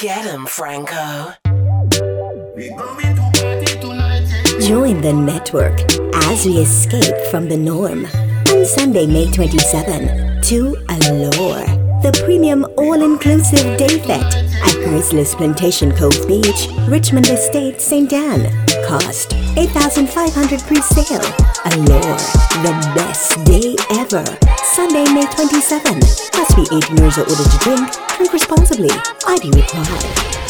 Get him, Franco. Join the network as we escape from the norm on Sunday, May 27 to Allure, the premium all-inclusive day fete at Grizzly's Plantation Cove Beach, Richmond Estate, St. Ann. Cost 8500 pre-sale. Allure, the best day ever. Sunday, May 27. Must be 18 years or older to drink. Drink responsibly. ID required.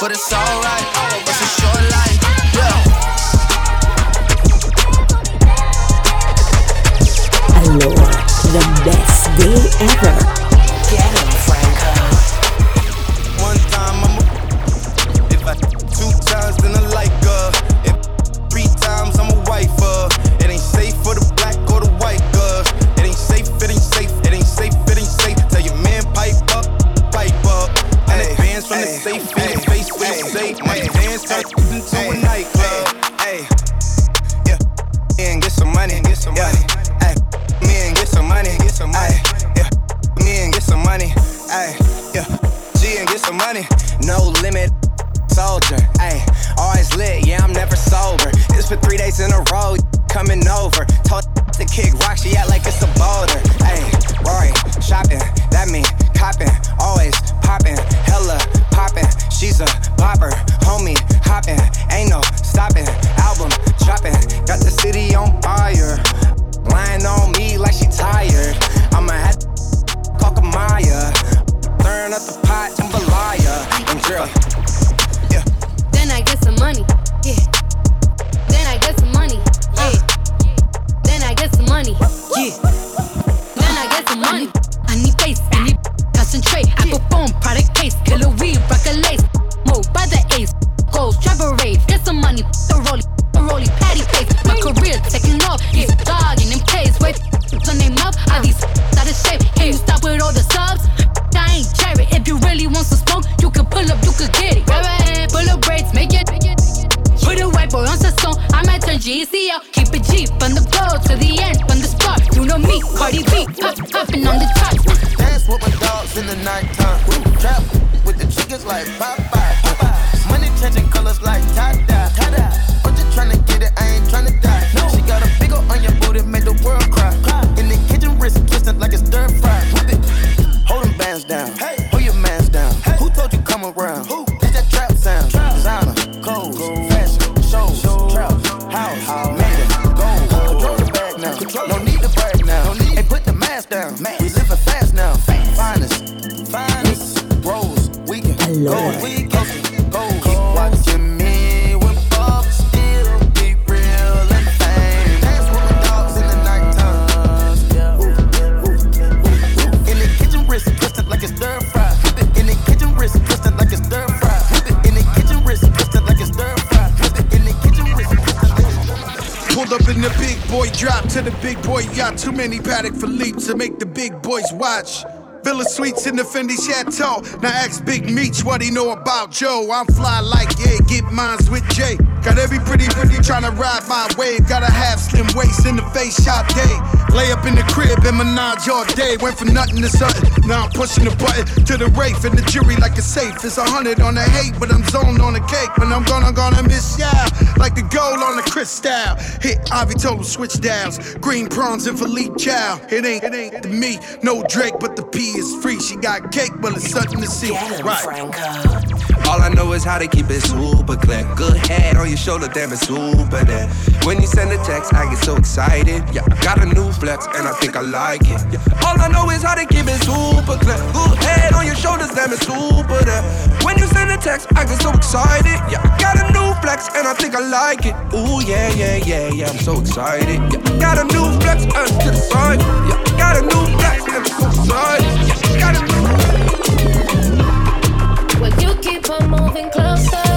but it's alright. It's a short life, yeah. Allure, the best day ever. Get him, Franco. One time I'm a if I two times then I like her. If three times I'm a wife her. It ain't safe for the black or the white girls. It ain't safe, it ain't safe, it ain't safe, it ain't safe. Tell your man pipe up, pipe up. And advance from the safe in your face for your safe. My dance turns into a nightclub. Hey, yeah, and get some money, get some money. Ay, me and get some money, get some money. Yeah, me and get some money. Ay, yeah, G and get some money. No limit. Soldier, ayy, always lit, yeah, I'm never sober. It's for three days in a row, coming over. Told to kick rock, she act like it's a boulder. Ayy, Rory, shopping, that mean copping, always popping, hella popping. She's a popper, homie, hopping, Fendi Chateau. Now ask Big Meech what he know about Joe. I'm fly like, yeah, get mines with Jay. Got every pretty pretty tryna ride my wave. Got a half slim waist in the face shot day. Lay up in the crib and menage all day. Went from nothing to something. Now I'm pushing the button to the rafe and the jury like a safe. It's a hundred on the hate, but I'm zoned on the cake. But I'm gonna gonna miss ya like the gold on the crystal. Hit Ivy told him switch dials. Green prawns and Philippe Chow. It ain't it ain't the me, no Drake, but the P is free. She got cake, but it's something to see. Get him, Right. Franco. All I know is how to keep it super clear. Good head on your shoulder, damn it's super there. When you send a text, I get so excited. Yeah, I got a new flex and I think I like it. Yeah. All I know is how to keep it super clear. Good head on your shoulders, damn it's super there. When you send a text, I get so excited. Yeah, I got a new flex and I think I like it. Ooh yeah, yeah, yeah, yeah, I'm so excited. Yeah, got a new flex and to the side. Yeah, got a new flex and I'm so excited. Yeah, got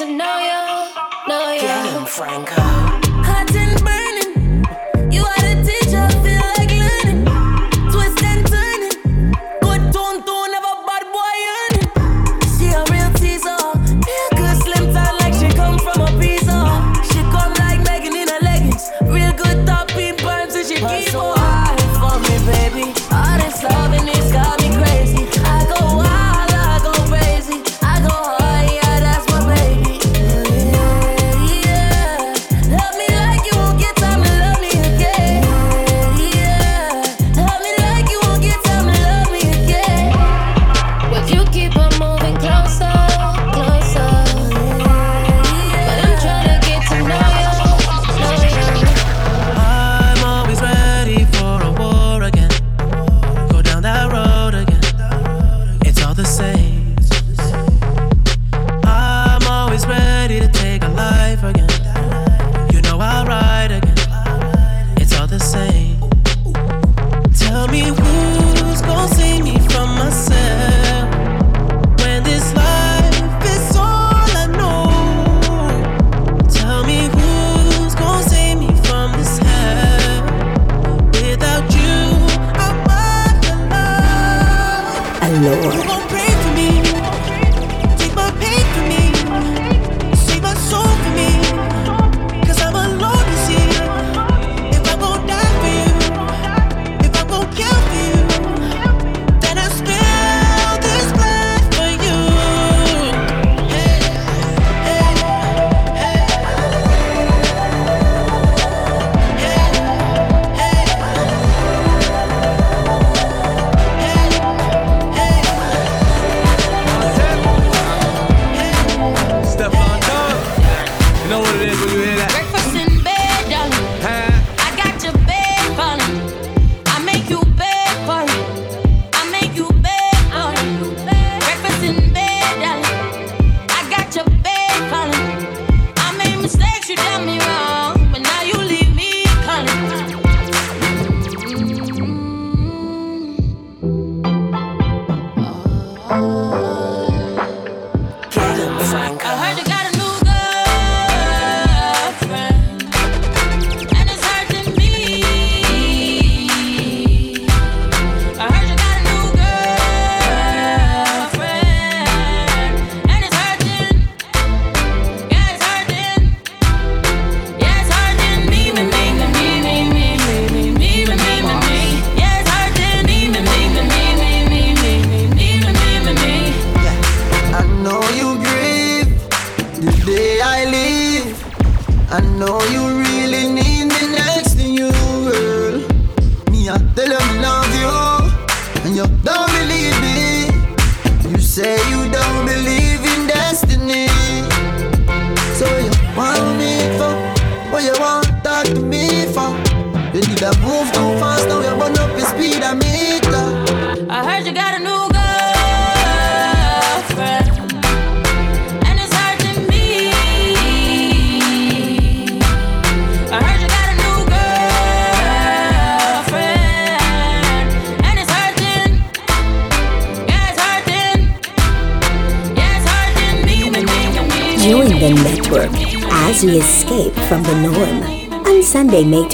a new Well, you keep Sunday, May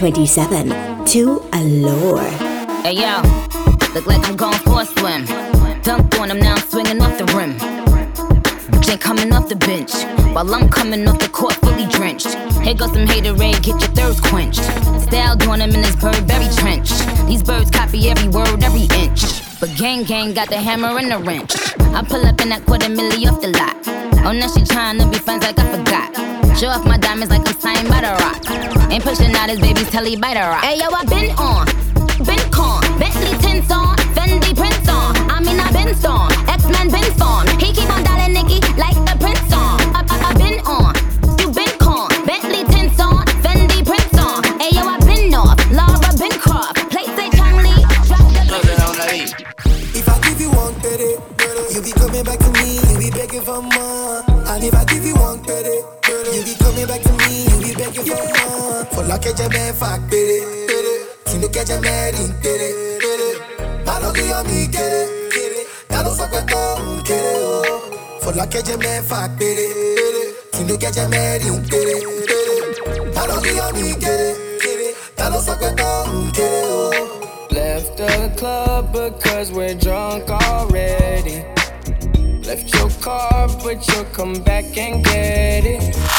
27 to Allure. Hey yo, look like I'm going for a swim. Dunked on him, now I'm swinging off the rim. Jay coming off the bench. While I'm coming off the court fully drenched. Here goes some haterade, get your thirst quenched. Style doing them in this Burberry trench. These birds copy every word, every inch. But gang gang got the hammer and the wrench. I pull up in that quarter milli off the lot. Oh, now she trying to be friends like I forgot. Show off my diamonds like I'm signed by the rock. Ain't pushing out his baby's telly by the rock. Hey yo, I been on, been con, Bentley tints on, Fendi prints on. I mean I been storm, X Men been formed. He keep pere, pere. Malo que yo mi quiere, quiere. Ya lo saco todo, quiere, oh. For like a man, fuck, pere, pere. Si no catch a man, in pere, pere. Malo que yo mi quiere, quiere. Ya lo saco todo, quiere, oh. Left the club because we're drunk already. Left your car, but you'll come back and get it.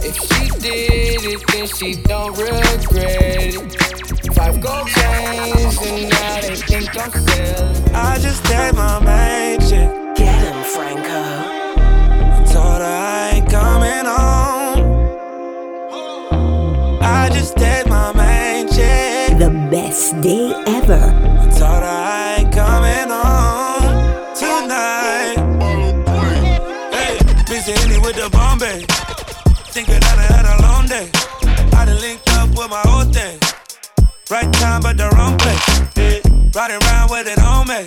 If she did it, then she don't regret it. Five gold chains, and now they think I'm selling. I just had my main chick. Get him, Franco. Told her I ain't coming home. I just had my main chick. The best day ever. Told her I ain't coming home tonight. Hey, busy with the Bombay. Thinking that I had a long day. I done linked up with my whole thing. Right time, but the wrong place. Yeah. Riding around with it on me.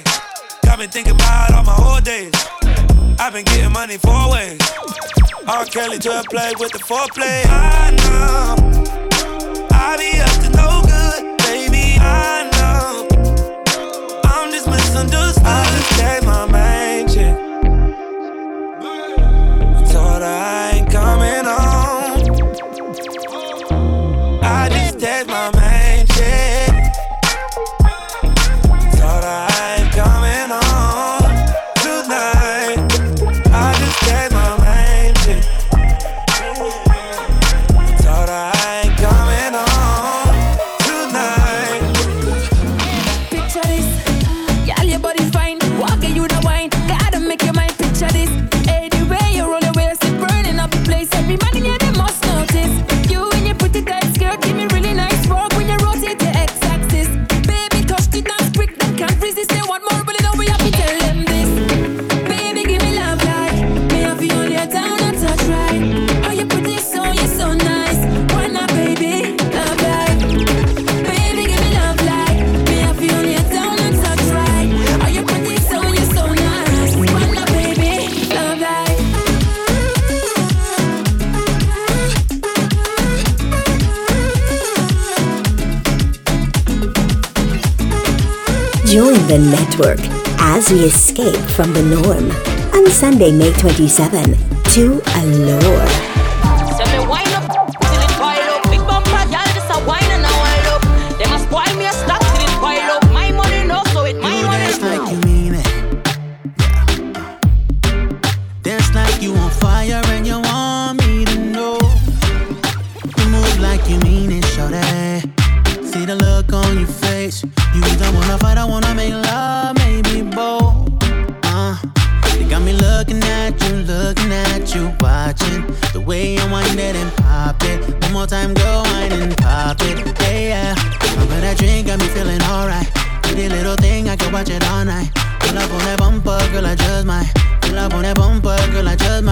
Got me thinking about all my old days. I've been getting money four ways. R. Kelly to play with the foreplay. I know. I be up to no good, baby. I know. Network as we escape from the norm on Sunday, May 27 to Allure. Bumper, girl,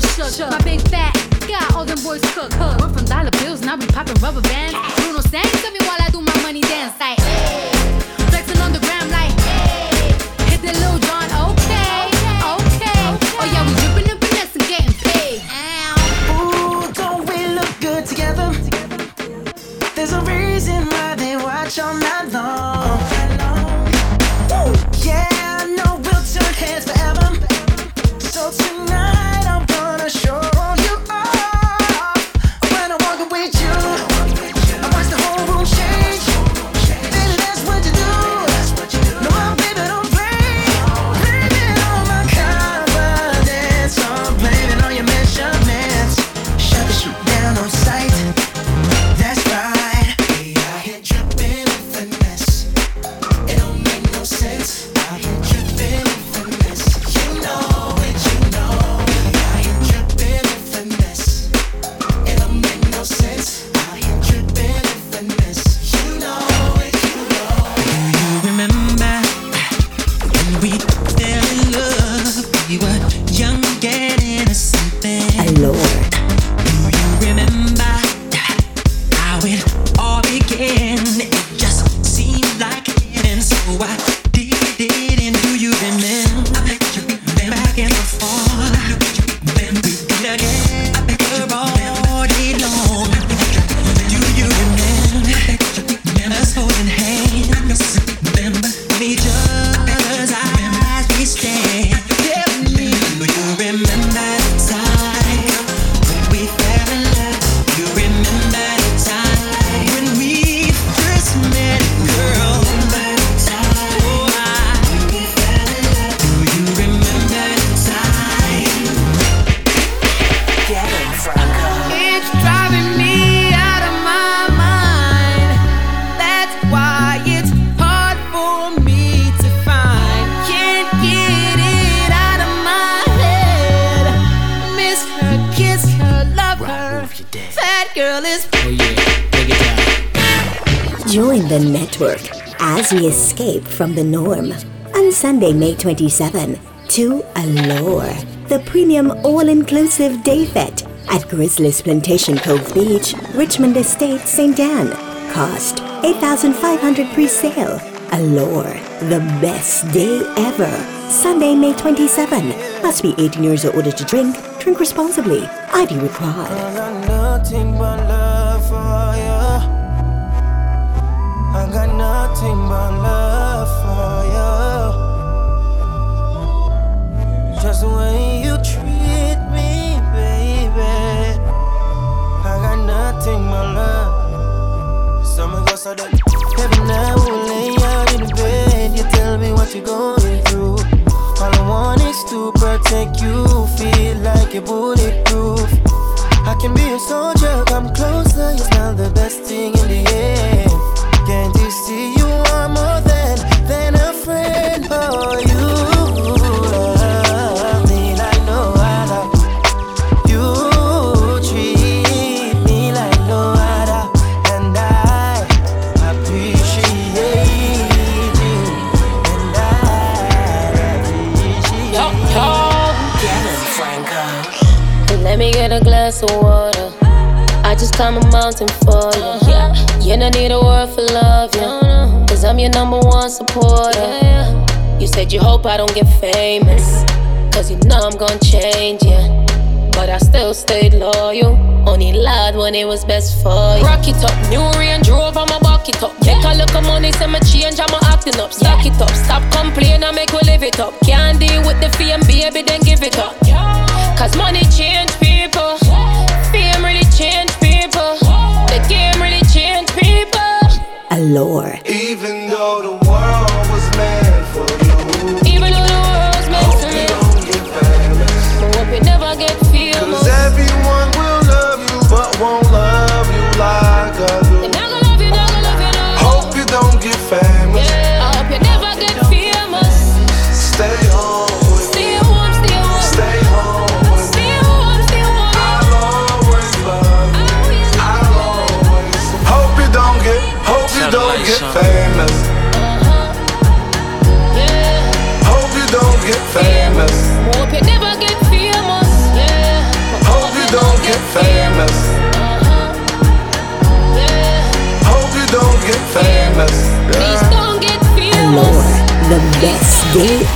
them girls shook. My big fat got all them boys cooked. Went from dollar bills, now we popping rubber bands. From the norm on Sunday, May 27 to Allure, the premium all-inclusive day fete at Grizzly's Plantation Cove Beach, Richmond Estate, St. Ann. Cost 8500 pre-sale. Allure, the best day ever. Sunday, May 27. Must be 18 years or older to drink. Drink responsibly. ID required. Love. Just the way you treat me, baby. I got nothing but love. Summer goes so that every night we'll lay out in the bed. You tell me what you're going through. All I want is to protect you, feel like you're bulletproof. I can be a soldier, come closer. You smell the best thing in the air. Can't you see you are more water. I just climb a mountain for you. Yeah. You don't need a word for love, yeah. Cause I'm your number one supporter. You said you hope I don't get famous. Cause you know I'm gonna change, yeah. But I still stayed loyal. Only lied when it was best for you. Rock it up, new Range Rover, I'ma back it up. Take a look at money, say me change, I'm acting up. Stack it up, stop complaining, I make we live it up. Can't deal with the fame, baby, then give it up. Cause money change people. Fame really change people. The game really change people. Allure. Even though the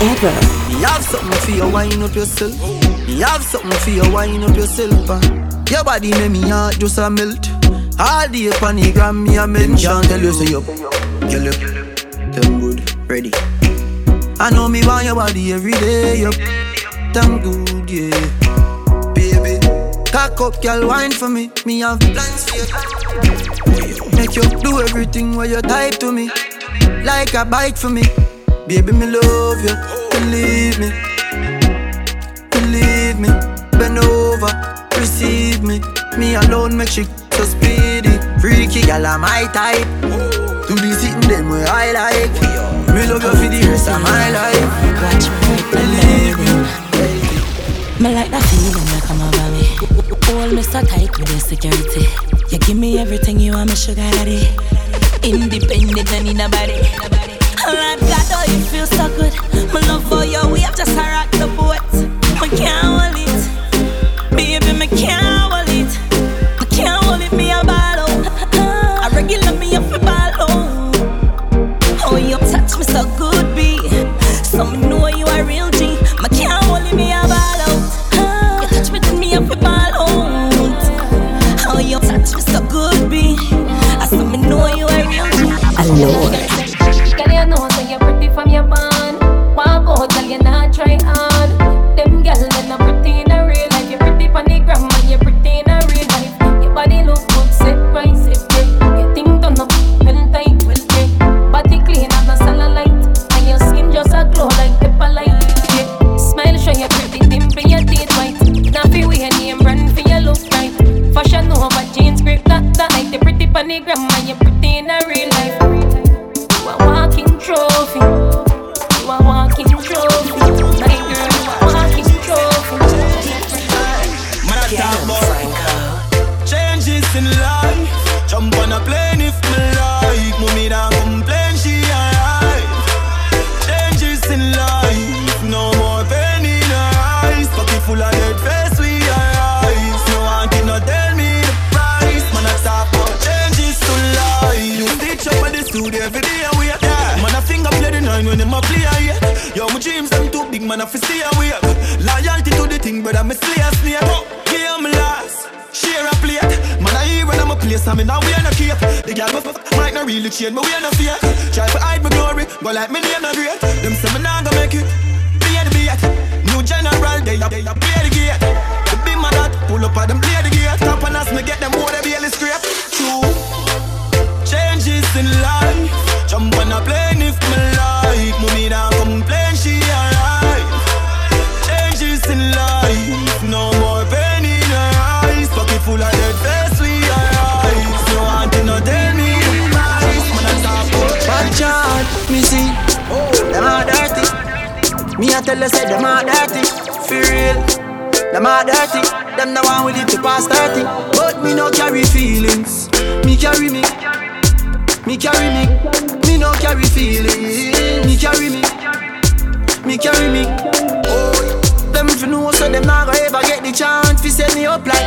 ever. Me have something for you, wind up yourself. Me have something for you, wind up yourself. Uh. Your body make me heart just a melt. All day upon the gram, me a mention. Tell you say up, girl up, them good, ready. I know me want your body every day, up, them good, yeah. Baby, cock up, girl, wine for me. Me have plans for you. Make you do everything where you type to me, like a bike for me. Baby, me love you. Believe me, believe me. Bend over, receive me. Me alone make she so speedy. Freaky gal, I'm my type. To be sitting them where I like. Me love you for the rest of my life. Me, believe me. Me like that feeling you come over me. Hold me so tight with your security. You give me everything you want, me sugar daddy. Independent and in a body it feels so good. My love for you, we have just arrived.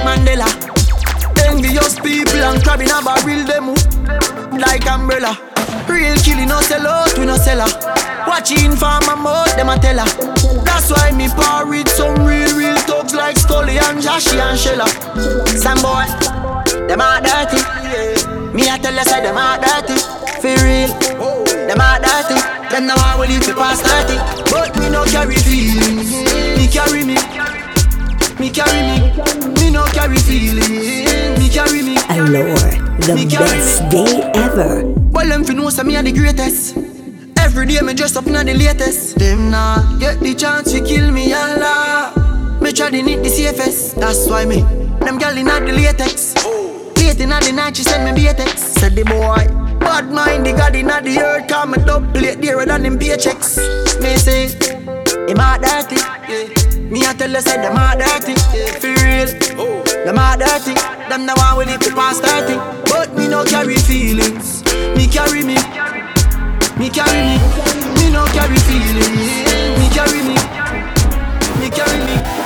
Mandela. Envious people and crabbing a barrel them like umbrella. Real killing no sell out, we no seller. Watching for my mouth, them a tell her. That's why me par with some real, real thugs like Scully and Joshy and Shella. Some boy, them a dirty. Me a tell you, say them a dirty. For real, them a dirty. Then now I will leave the past 30. But me no carry feelings, me carry me. Me carry me, me no carry feeling. Me carry me. Allure, the me best me. day ever. Well, them fi know say me a the greatest. Every day me dress up na the latest. Them nah get the chance to kill me Allah. Me try to need the safest. That's why me. Them gyal inna the latex. Late inna the night she send me be a text. Said the boy. Bad mind, the god inna the earth Call me double plate dearer than them paychecks Me say, him a dirty yeah. Me a tell you, say them a dirty. For real. Them a dirty. Them the one with it to pass 30. But me no carry feelings. Me carry me. Me carry me. Me no carry feelings. Me carry me. Me carry me.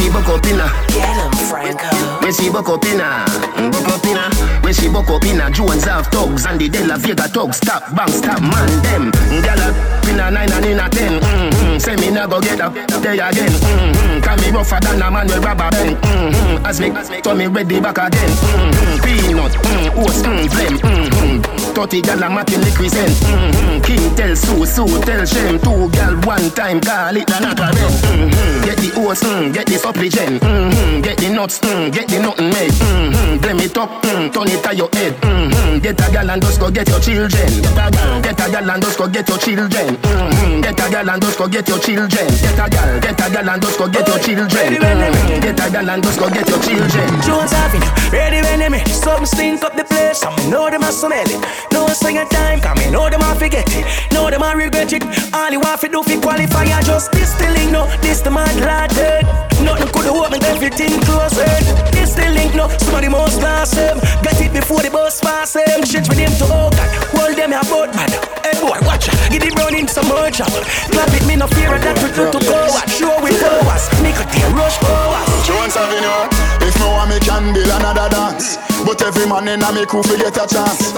She buck up inna Get him, Franco. When she buck up inna Buck up inna When she buck up inna Jones have thugs And the De La Vega thugs Stop, bang, stop, man, them Gyal up inna nine and inna ten mm-hmm. Say me nah go get up there again mm-hmm. Cause me rougher than a man with rubber band mm-hmm. As me, so me ready back again mm-hmm. Peanut, mm, oats, mm, blem mm-hmm. 30 gyal a matin represent mm-hmm. King tell Sue, Sue tell Shem Two gyal one time call it a not a mm-hmm. Get the oats, mm, get the supplicant. Mm-hmm. Get the nuts, mm, get the nothing made. Mm-hmm. Blame it up, mm, turn it to your head. Mm-hmm. Get a gal and just go get your children. Get a gal, gal and just go get your children. Mm-hmm. Get a gal and just go get your children. Get a gal, get a gal and just go get your children. Mm-hmm. Get a gal and just go get your children. Jones having ready when they me Something stink up the place Come know them a smell it No second time Come me know them a forget it. Know them a regret it. All you want to do fi qualify I just this the link no This the mad lad Nothing could open everything closer This the link no Somebody must glass them Get it before the bus pass them Shit with them to oh God Hold them a boat man Hey boy watch ya Give the brown in some more job Clap it me no fear of that we do to go Watch show with powers Make a tear rush powers Jones Avenue. If no one me can build another dance. But every man in a me crew fi get a chance.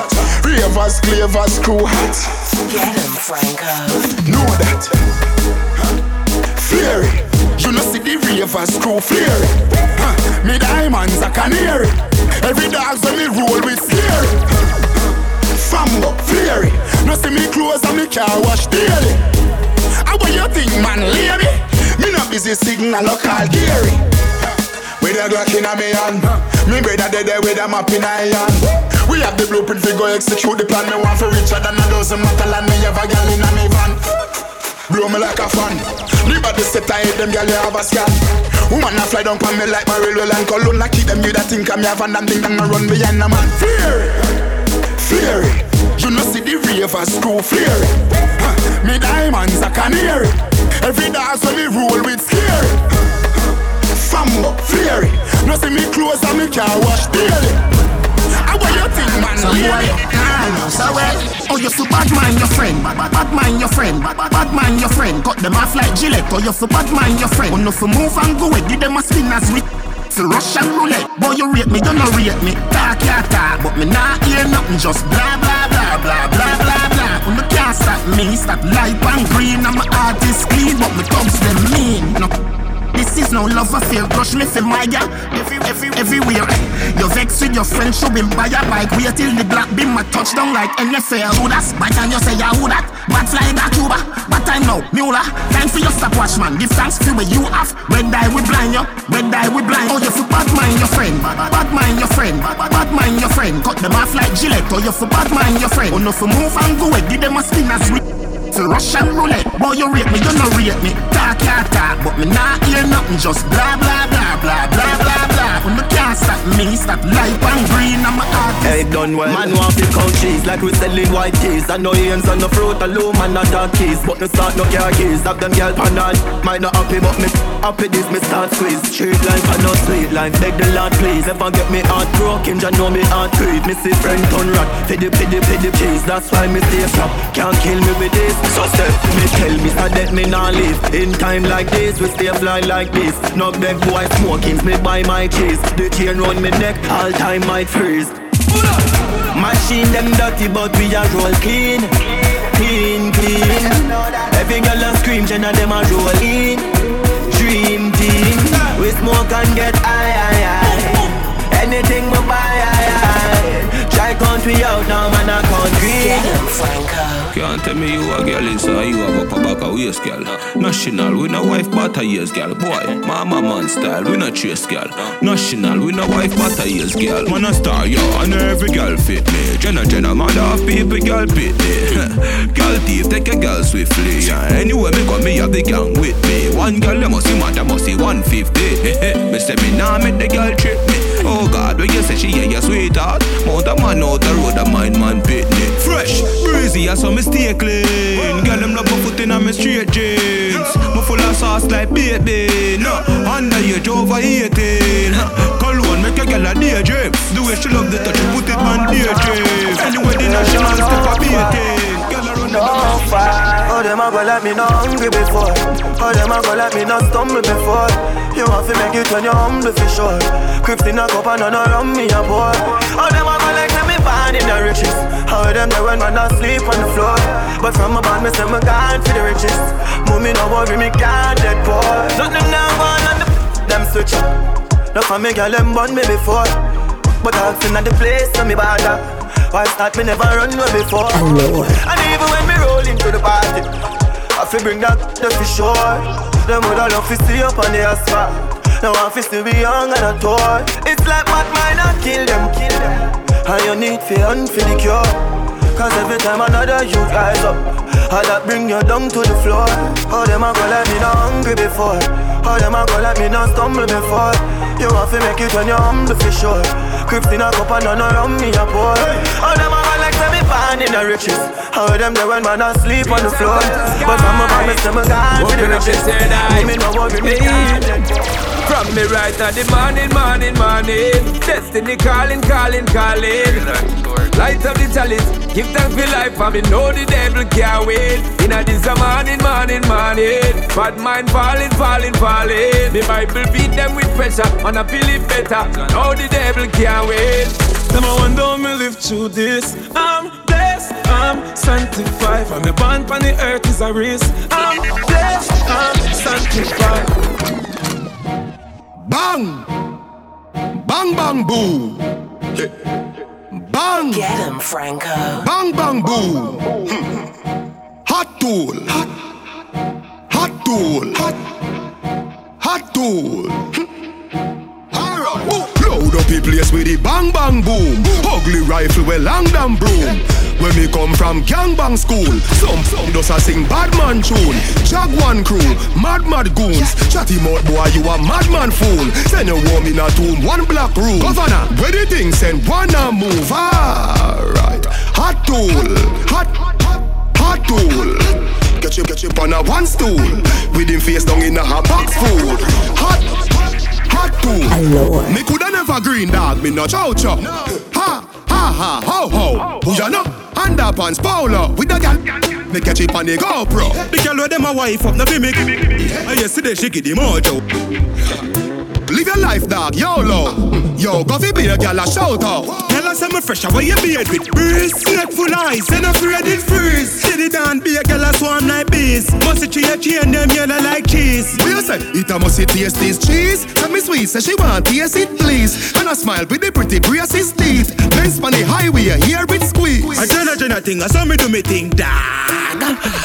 Ravers, clavers, crew hot. Get him, Franco. Know that. Fury. You know see the ravers crew fury. Huh. Me diamonds a canary. Every dog when me roll with scary. Fambo, fury. No see me clothes and me car wash daily. How what you think, man, lady? Me. Not busy signal or call Gary. With a Glock in a me hand. Me brother dead there with a map in a hand. We have the blueprint fi go execute the plan. Me want for richer than a dozen metal and me have a gal in a me van. Blow me like a fan. The body set I hate them you have a scan. Woman a fly down pon me like my railway line. Cologne I keep them you that think I'm have and them think I'm run behind a man. Fury, fury You know see the ravers screw fury huh. Me diamonds a canary Every dance when me roll with scary Fambo, fury No see me clothes and me car wash daily How what you think man So boy? I know so well. Oh, you fi bad mind your friend, bad, bad, bad mind your friend, bad, bad, bad mind your friend. Cut them off like Gillette. Oh, you fi bad mind your friend. Oh, no fi move and go it. Give them a spin as we. Fi Russian roulette. Boy, you rate me, you no rate me. Talk ya talk, but me not hear nothing. Just blah blah blah blah blah blah blah. When the can't stop me, stop light and green. I'm a artist clean, but me thugs them mean. No. This is no love affair, crush me for my girl every, every, everywhere. You vex with your friend, show him buy a bike. Wait till the black beam a touchdown like NFL. Who that? By time you say yeah, who that? Bad fly back Cuba. Bad time now, Mula. Time for your stopwatch, man. Give thanks for what you have. Red die we blind you, red die we blind. Oh, you for bad mind your friend, bad, mind your friend, bad mind your friend. Cut them off like Gillette. Oh, you for bad mind your friend. Oh, no for move and go away. Give them a spin as we. For Russian roulette, boy you rate me, you no rate me Talk ya talk, but me not hear nothing Just blah blah blah blah blah blah blah When the can't stop me, stop life and green I'm a artist Hey, done well. Man want to count cheese like we selling white keys. And no hands on the fruit alone, man not dark keys. But no start no car keys. Have them girl pan on. Might not happy, but me happy this me start squeeze. Street life and no sweet life. Beg the Lord please. I get me heart broken, just know me heart creep. Me see friend turn rat. Piddy piddy piddy cheese. That's why me stay sharp. Can't kill me with this. So step me tell me so that me not live. In time like this, we stay fly like this. Knock them boy smoking, me buy my cheese. The chain round me neck, all time might freeze. Machine them dirty, but we are roll clean, clean, clean. Every girl a scream, Jenna them a roll in. Dream team, we smoke and get high, high, high. Anything we buy, high, high. Try we out now, man, I can't Get him, Franco. Can't tell me you a girl uh, you have a back a waist, girl. National, we no wife but a years, girl. Boy, mama man style, we no trace, girl. National, we no wife but a years, girl. Man a star, yo, and every girl fit me. Jenna, Jenna, mother of people, girl pit me. girl thief, take a girl swiftly. Yeah. Anyway, me got me have the gang with me. One girl, they must see man, they must see 150. me say me nah make the girl trip me. Oh God, when you say she yeah, your sweetheart. Mount a man out the road, a mind man me. Fresh, breezy, I saw me stay clean. Girl, them love my foot in on me straight jeans. Me full of sauce like baby. No, under age over 18. Cologne make a girl a daydream. The way she love the touch, she put it on daydream. Anyway, the national step a beating. I no oh, fight. Oh, them a go like me not hungry before. Oh, them a go like me not stumble before. You want to make it when you're humble for sure. Crips in a cup and none around me a pour. Oh, them a go like born in the riches. How them there when man not sleep on the floor. But from my band, me say me gone for the riches. Mommy no worry, me can't dead poor. Nothing now gone on the them switch up. No for me girl them born me before. But I've seen at the place so me bother. Why start me never run away before. Oh, Allure. And even when me roll into the party, I feel bring that the for sure. Them would love to see up on the asphalt. Now I feel still be young and a toy. It's like what mine I kill them, kill them. And you need for and for the cure. Cause every time another you rise up, I that bring you down to the floor. Oh, them a go like me not hungry before. Oh, them a go like me not stumble before. You have to make it when you're humble for sure. Crips in a cup and none around me a pour. Oh, them a go like say me born in the riches. How them there when man asleep on the floor. But from my mama say me gone to the riches. Me no worry, me. From me right at the morning, morning, morning. Destiny calling, calling, calling. Light up the chalice, give thanks for life, and me know the devil can't win. In a this a morning, morning, morning. Bad mind falling, falling, falling. The Bible beat them with pressure, and I it better. Now the devil can't win. Them I wonder me live through this. I'm blessed, I'm sanctified. From the bond on the earth is a risk. I'm blessed, I'm sanctified. Bang! Bang bang boo! Bang! Get him, Franco. Bang bang boo! Hmm. Hot tool! Hot, hot tool! Hot, hot tool! Load up the place with the bang bang boom. Ugly rifle with long damn broom. When me come from gangbang school, some some does a sing bad man tune. Jaguan crew, mad mad goons. Chatty mouth boy, you a madman fool. Send a woman in a tomb, one black room. Governor, where the thing send one a move. Alright, hot tool, hot hot tool. Get you, get you on a one stool. With him face down in a hot box food. Hot, hot tool. Allure. Me coulda never green dog, me no chow chow. No. Ha, ha, ha, ho, ho. Who ya know? Underpants Polo with the gal. Me catch it on the GoPro. The girl with them a wife up, no gimmick. And ah, yesterday she give the mojo. Live your life, dog, YOLO. Yo, go fi be a gal a shout out. Tell us I'm fresh, how you beard with breeze. Snake full eyes, and I'm afraid it freeze. Sit it down, be a gal a swarm like bees. Must it a chain them yellow like cheese. What you say? It a must taste this cheese. Tell me sweet, say she want taste it please. And I smile with the pretty braces teeth. Benz on the highway, hear it squeeze. I Jenna Jenna thing, I saw me do me thing, dog.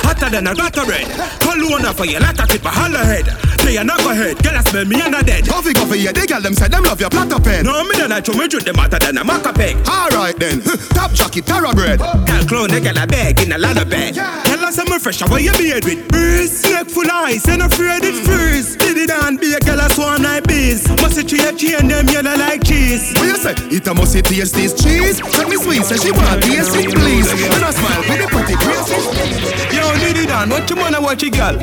Hotter than a gutter red. Cologne for you like a tip a holler head. Are not go ahead, girl I smell me and a dead. Coffee, coffee, yeah, they gal them say them love your platter pen. No, me don't like to me drink them hotter than a maca peg. Alright then, top jockey, terror bread. Girl clone, they get a bag in a lot of bed. Tell I'm fresh, how you beard with breeze. Snake full of ice, and afraid it freeze. Did it and be a girl a swarm like bees. Must it a chain them yellow like cheese. What you say? It a must taste this cheese. Tell me sweet, say she want taste it please. And I smile with the pretty braces. Yo, did it and what you wanna watch a girl?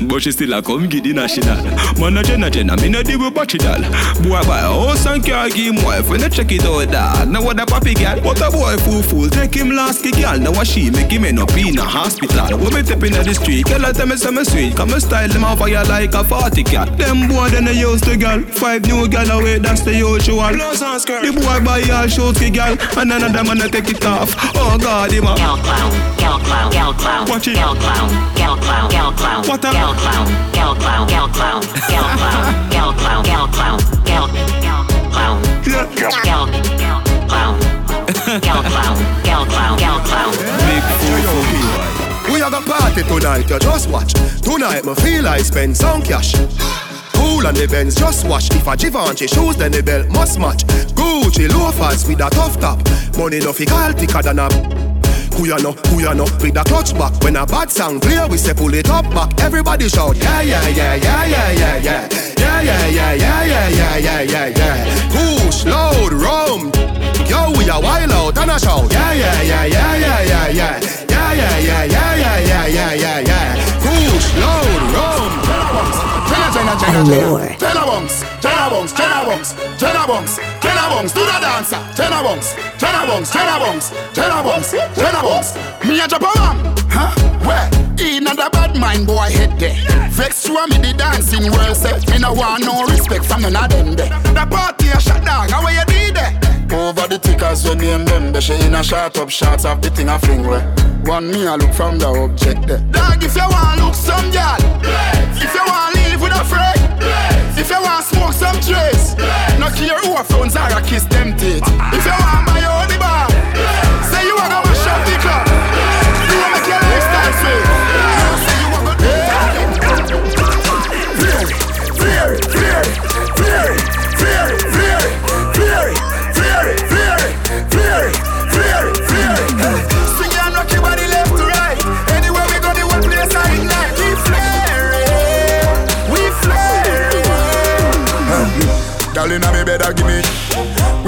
but she still a come get the national. Man a jenna jenna, me no deal with watch it all. Boy buy a house and car, give him wife when they check it out dog. Now what a papi girl, what a boy fool fool. Take him last kick girl, now what she make him end up in a hospital. When me step in the street, girl I tell me some sweet. Come and style them off fire like a party cat. Them boy then they used to girl. Five new girl away, that's the usual. Clothes and skirt. The boy buy all shoes ki girl, and another man a take it off. Oh God, him a Gal clown, gal clown, gal clown, Watch it. gal clown, gal clown, gal clown, what the gal clown, gal clown, gal clown, gal clown, gal clown, gal clown, gal clown, gal clown, gal clown, gal clown, gal clown. We are the party tonight, you just watch. Tonight, my feel I spend some cash. Cool on the Benz, just watch. If I Givenchy shoes, then the belt must match. Gucci loafers with a tough top. Money no fi call thicker than a who ya know, who ya know With a clutch back When a bad song play We say pull it up back Everybody shout Yeah, yeah, yeah, yeah, yeah, yeah, yeah Yeah, yeah, yeah, yeah, yeah, yeah, yeah, yeah, yeah Push, load, rum Yo, we a wild out and a shout Yeah, yeah, yeah, yeah, yeah, yeah, yeah Yeah, yeah, yeah, yeah, yeah, yeah, yeah, yeah, yeah Push, load, rum Jenna, Jenna, Jenna, oh, Jenna bunks, Jenna bunks, Jenna bunks, Jenna bunks, Jenna bunks, do the dancer. Jenna bunks, Jenna bunks, Jenna bunks, Jenna bunks, Jenna bunks. Me a drop a man, huh? Where? In a bad mind boy head there. Vex to me the dancing world say. Me no want no respect from none of them there. The party a shut down, how you did there? Over the tickers when name them, they she in a shot up shots of the thing a fling where. One me a look from the object there. Dog, if you want look some girl, if you want afraid. Blaze. If you want smoke some trace, Blaze. no care who a phones are, I kiss them date. Uh-uh. If you want my only bar.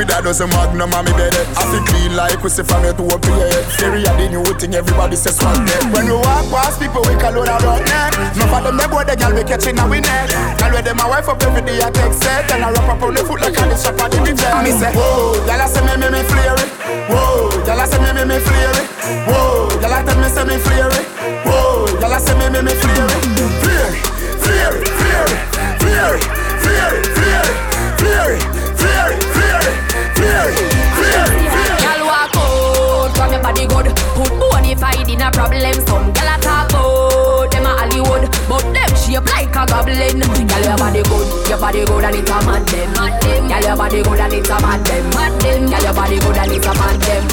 With a dozen magnum on me bed. I feel clean like we see from here to up here of the new thing everybody says swag there When we walk past people we call out around neck No for them they boy the girl we catching a we neck Girl with them my wife up every day I take set. And I wrap up on the foot like a this shop at the big Me say whoa, y'all say me me me flare Whoa, y'all say me me me flare Whoa, y'all tell me say me flare Whoa, y'all say me me me flare it Flare it, flare it, flare flare it, flare it, flare it Girl walk out from your body good. Put bonafide in a problem. Some girl a talk about Them a Hollywood But them shape like a goblin. Girl your body good Your body good and it's a man them. Girl your body good and it's a man them. Girl your body good and it's a man them.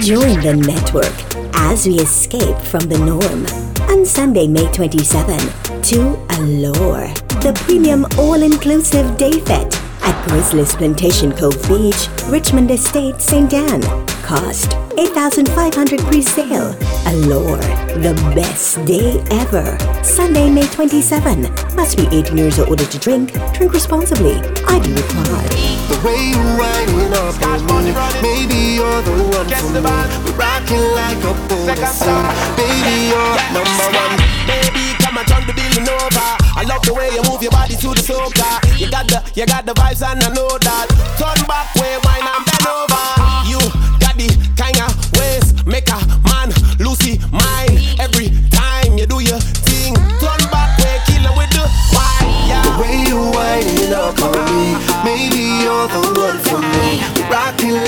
Join the network as we escape from the norm on Sunday, May 27 to Allure, the premium all-inclusive day fete at Grizzly's Plantation Cove Beach, Richmond Estate, St. Ann. Cost 8500 pre-sale. Allure, the best day ever. Sunday, May 27. Must be 18 years or older to drink. Drink responsibly. ID required. The way you winding up on me, maybe you're the one for me. We're rocking like a policy. Baby, you're number one. Baby, come and turn the building over. I love the way you move your body to the soca. You got the, you got the vibes and I know that. Turn back, way wine and bend over. You got the kind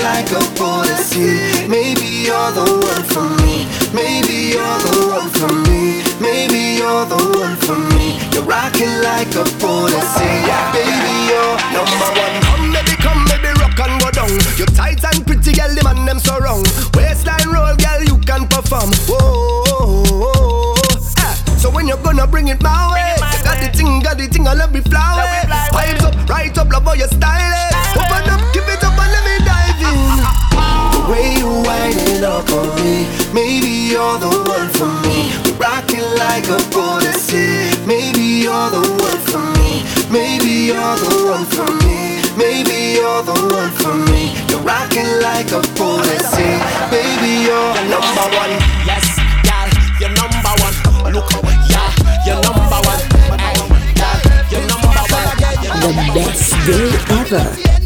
like a policy. Maybe you're the one for me. Maybe you're the one for me. Maybe you're the one for me. You're rocking like a policy. Baby, you're number one. Come baby, come baby, rock and go down. You're tight and pretty, girl, the man them so wrong. Waistline roll, girl, you can perform. Whoa, ah. So when you're gonna bring it my way, you got the thing, got the thing, I love me flower. Vibes up, right up, love how you style maybe you're the one for me. Rocking like a policy. Maybe you're the one for me. Maybe you're the one for me. Maybe you're the one for me. You're rocking like a policy. Baby, you're number one. Yes, girl, you're number one. Look, yeah, you're number one. Girl, you're number one. The best day ever.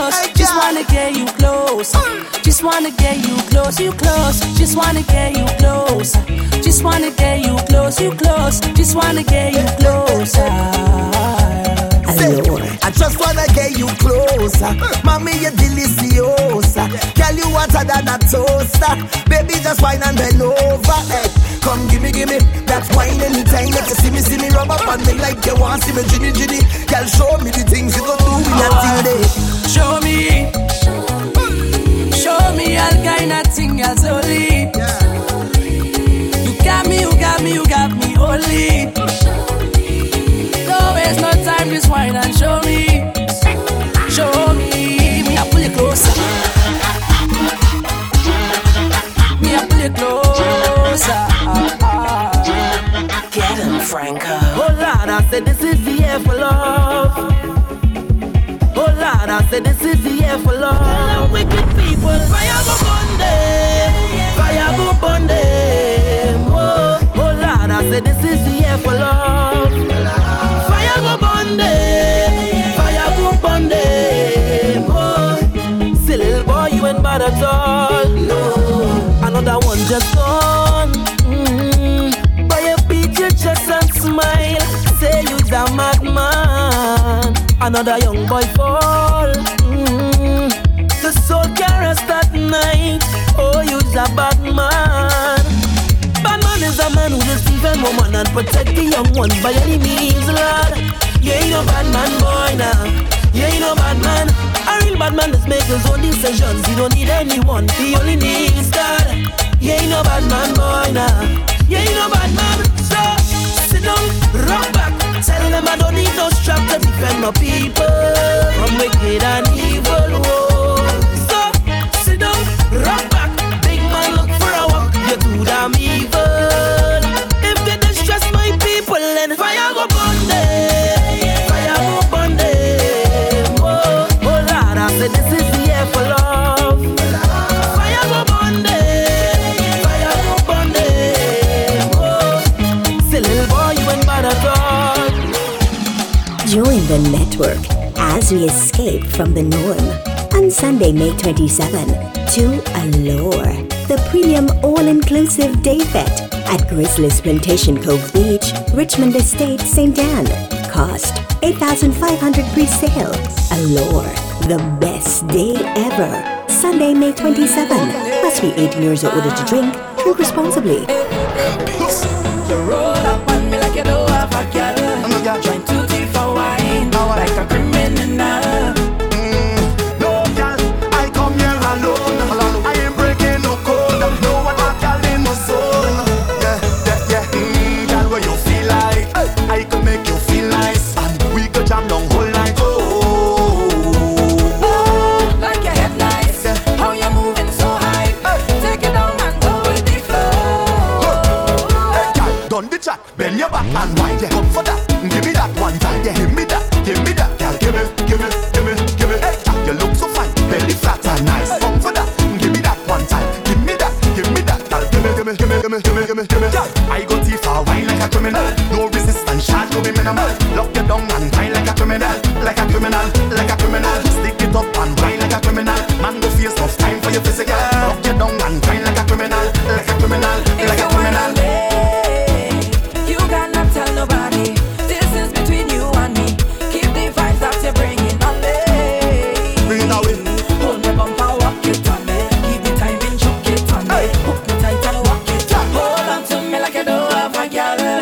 Close. Just wanna get you close. Just wanna get you close, you close. Just wanna get you close. Just wanna get you close, you close. Just wanna get you closer. I just wanna get you closer. Mommy, you're deliciosa. Girl, you hotter than a toaster. Baby, just wine and bend over. Hey, come give me, give me that wine anytime that you see me, see me rub up on me like you want see me, Ginny, Ginny. Girl, show me the things you gonna do in that thing day. Show me, show me all kind of thing else only. You got me, you got me, you got me only. Don't waste no time, just wine and show me, show me. Me I pull you closer, me I pull you closer. Get him, Franco. Oh Lord, I said this is the year for love. I said this is the year for love. Tell them wicked people, fire go burn them, fire go burn them. Oh, oh Lord, I said this is the year for love. Fire go burn them, fire go burn them. Oh, little boy, you ain't bad at all. No, another one just gone. Mm. Boy, you beat your chest and smile. Say you's a madman. Another young boy fall. Rest at night. Oh, you's a bad man. Bad man is a man who will deceive a woman and protect the young ones by any means, Lord. You ain't no bad man, boy, now. You ain't no bad man. A real bad man just make his own decisions. He don't need anyone. He only needs God. You ain't no bad man, boy, now. You ain't no bad man. So sit down, rock back. Tell them I don't need no strap to defend my people from wicked and evil. Whoa. Escape from the norm. On Sunday, May 27, to Allure, the premium all-inclusive day fete at Grizzly's Plantation Cove Beach, Richmond Estate, St. Ann. Cost 8500 pre-sale. Allure, the best day ever. Sunday, May 27. Must be 18 years or older to drink. Drink responsibly. You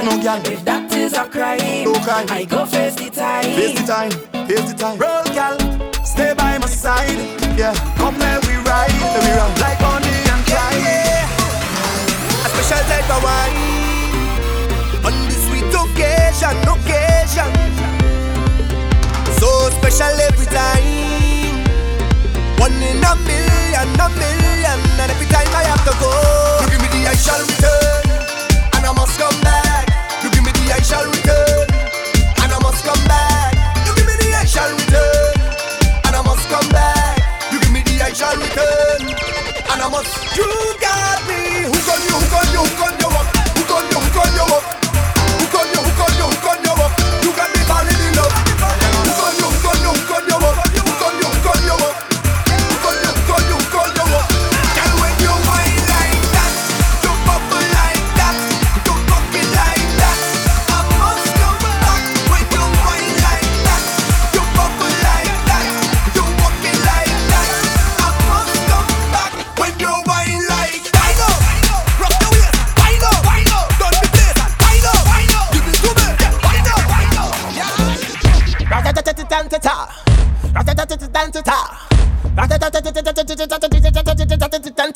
No girl. If that is a crime, No crime. I go face the time. Face the time, here's the time. Roll, gal, stay by my side. Yeah, come let we ride, let we ride like Bonnie and Clyde. A special type of wine on this sweet occasion, occasion. So special every time. One in a million, a million, and every time I have to go. You give me the I shall return, and I must come back. I shall return and I must come back. You give me the I shall return, and I must come back. You give me the I shall return, and I must. You got me. Hook on you, hook on you, hook on you. Hook on you, hook on you up. Hook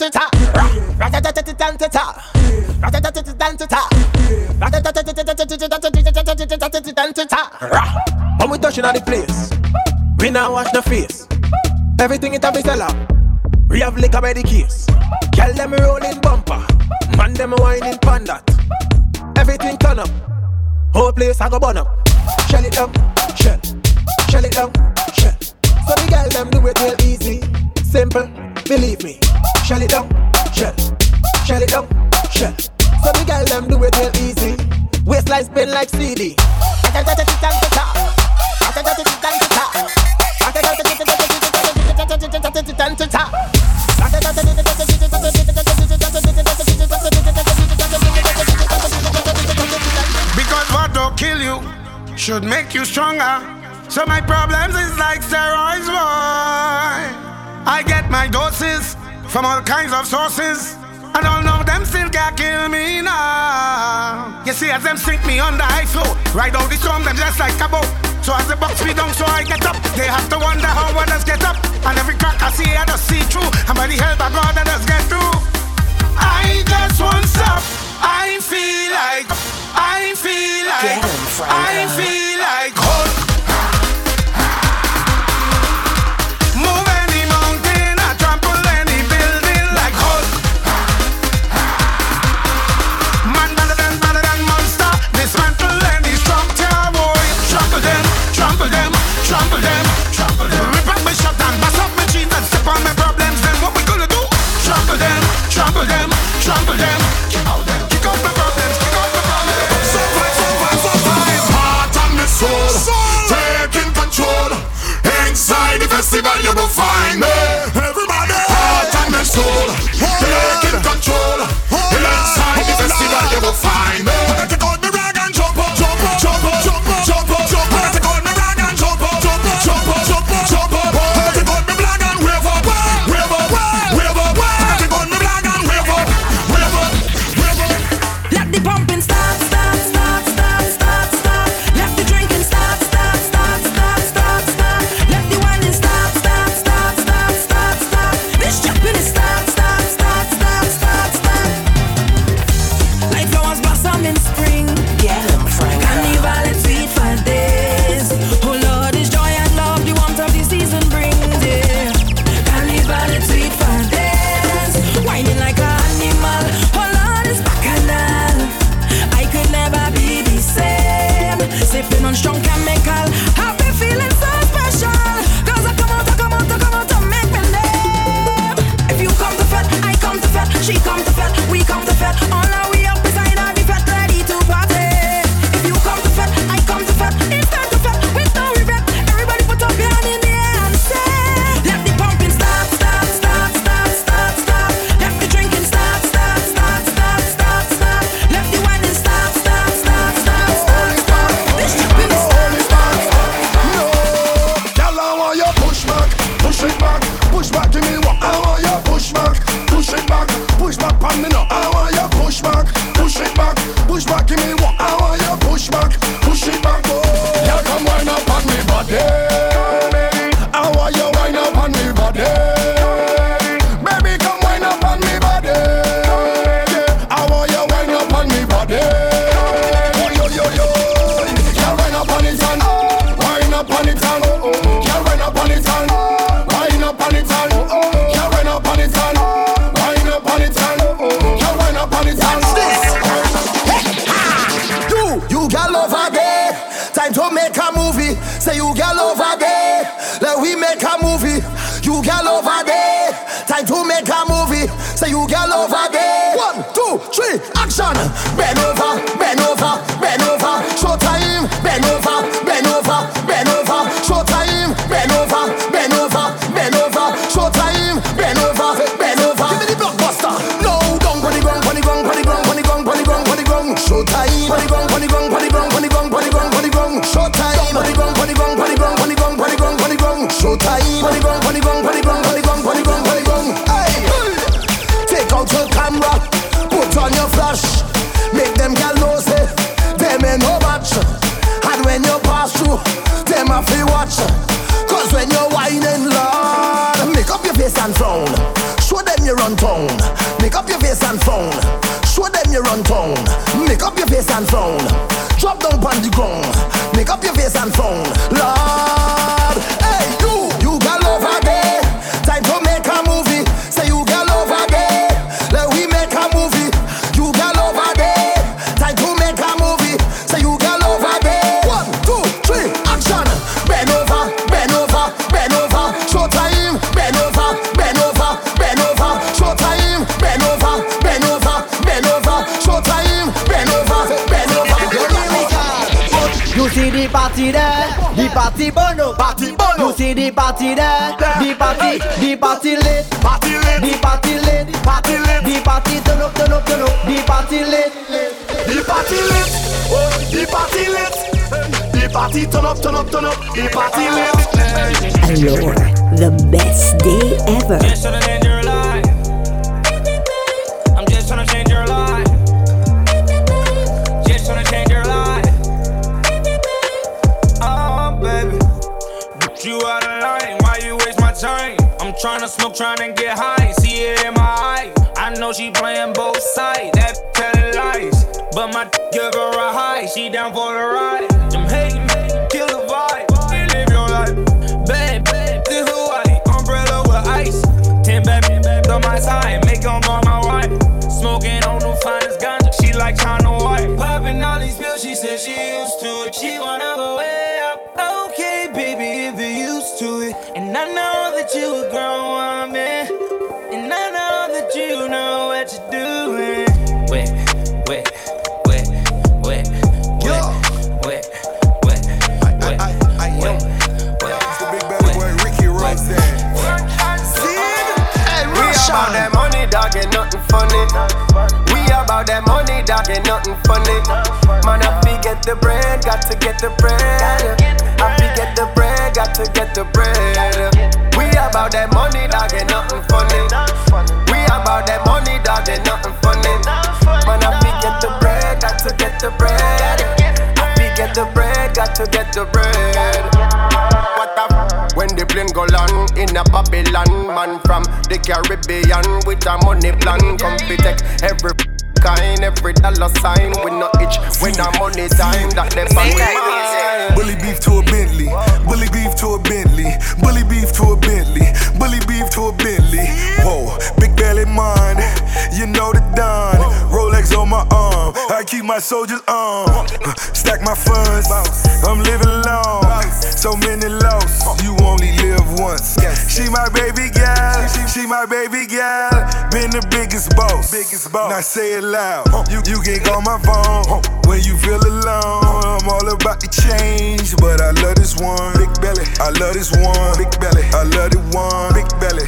tita, rata tata tita tita, rata tata tita tita, rata tata tita tita tita tita tita tita. When we touching on the place, we now wash the face. Everything it have is sell out. We have liquor by the case. Girl them rolling bumper, man them whining pandat. Everything turn up, whole place I go burn up. Shell it down, shell, shell it down, shell. So the girl them do it real easy, simple believe me. Shell it down, shell, shell it down, shell. So the girl them do it real easy, waistline spin like CD. Because what don't kill you should make you stronger. So my problems is like steroids, boy. I get my doses from all kinds of sources. And all of them still can't kill me now. You see, as them sink me on the ice floe, ride out the storm, them just like a boat. So as the box me down, so I get up. They have to wonder how others get up. And every crack I see, I just see through. And by the help of God, I just get through. I just want stop. I feel like, I feel like, I feel like trample them, trample them, kick out them, kick out the problems, kick out the problems. Heart and soul, soul. taking control. Inside the festival, you will find me. The best day ever. And I know that you a grown woman. And I know that you know what you're doing. Wait, wait, wait, wait, wet, wait, wait, wait, I, I, I, wet, wet. It's the big baby boy Ricky Rose we about that money, dog, ain't nothing funny all that money, dog, ain't nothing funny. Man, I fi get the bread, got to get the bread. I fi get the bread, got to get the bread. We about that money, dog, ain't nothing funny. We about that money, dog, ain't nothing funny. Man, I fi get the bread, got to get the bread. I fi get the bread, got to get the bread. What when the plane go land in a Babylon, man from the Caribbean with a money plan, come to take every kind. Every dollar sign we not itch. When I'm money time, that they fuck with Bully beef to a Bentley. Bully beef to a Bentley. Bully beef to a Bentley. Bully beef to a Bentley. Whoa, big belly mine. You know the Don. Rolex on my arm. I keep my soldiers on. Stack my funds. I'm living long. So many lost, You only live once. She my baby gal. She my baby gal. Been the biggest boss. Biggest boss. Now say it loud. You, you can call my phone when you feel alone. I'm all about the change, but I love this one. Big belly. I love this one. Big belly. I love the one. Big belly.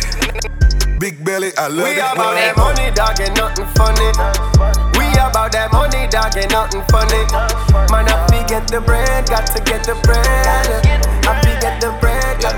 Big belly. I love We that about one. that money, dog, ain't nothing funny. We about that money, dog, ain't nothing funny. Man, I fi get the bread, got to get the bread. I get the bread,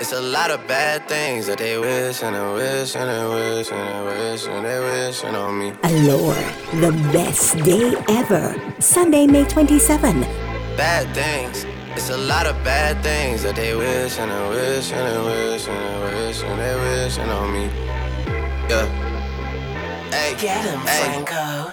It's a lot of bad things that they wish and they wish and they wish and they wish and they wishing on me. Allure, the best day ever. Sunday, May 27. bad things. It's a lot of bad things that they wish and they wish and they wish and they wish and they wishing on me. Yeah. Hey, Get him. Franco.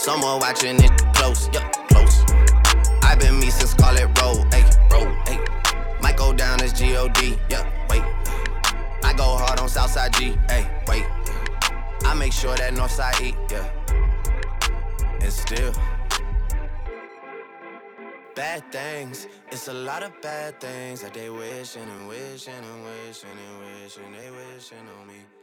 Someone watching it close, yeah, close. I've been me since Scarlet Road, hey, road, hey. Might go down as G-O-D, yeah, wait. I go hard on Southside G, hey, wait. I make sure that Northside eat, yeah. And still, bad things. It's a lot of bad things that they wishing and wishing and wishing and wishing they wishing on me.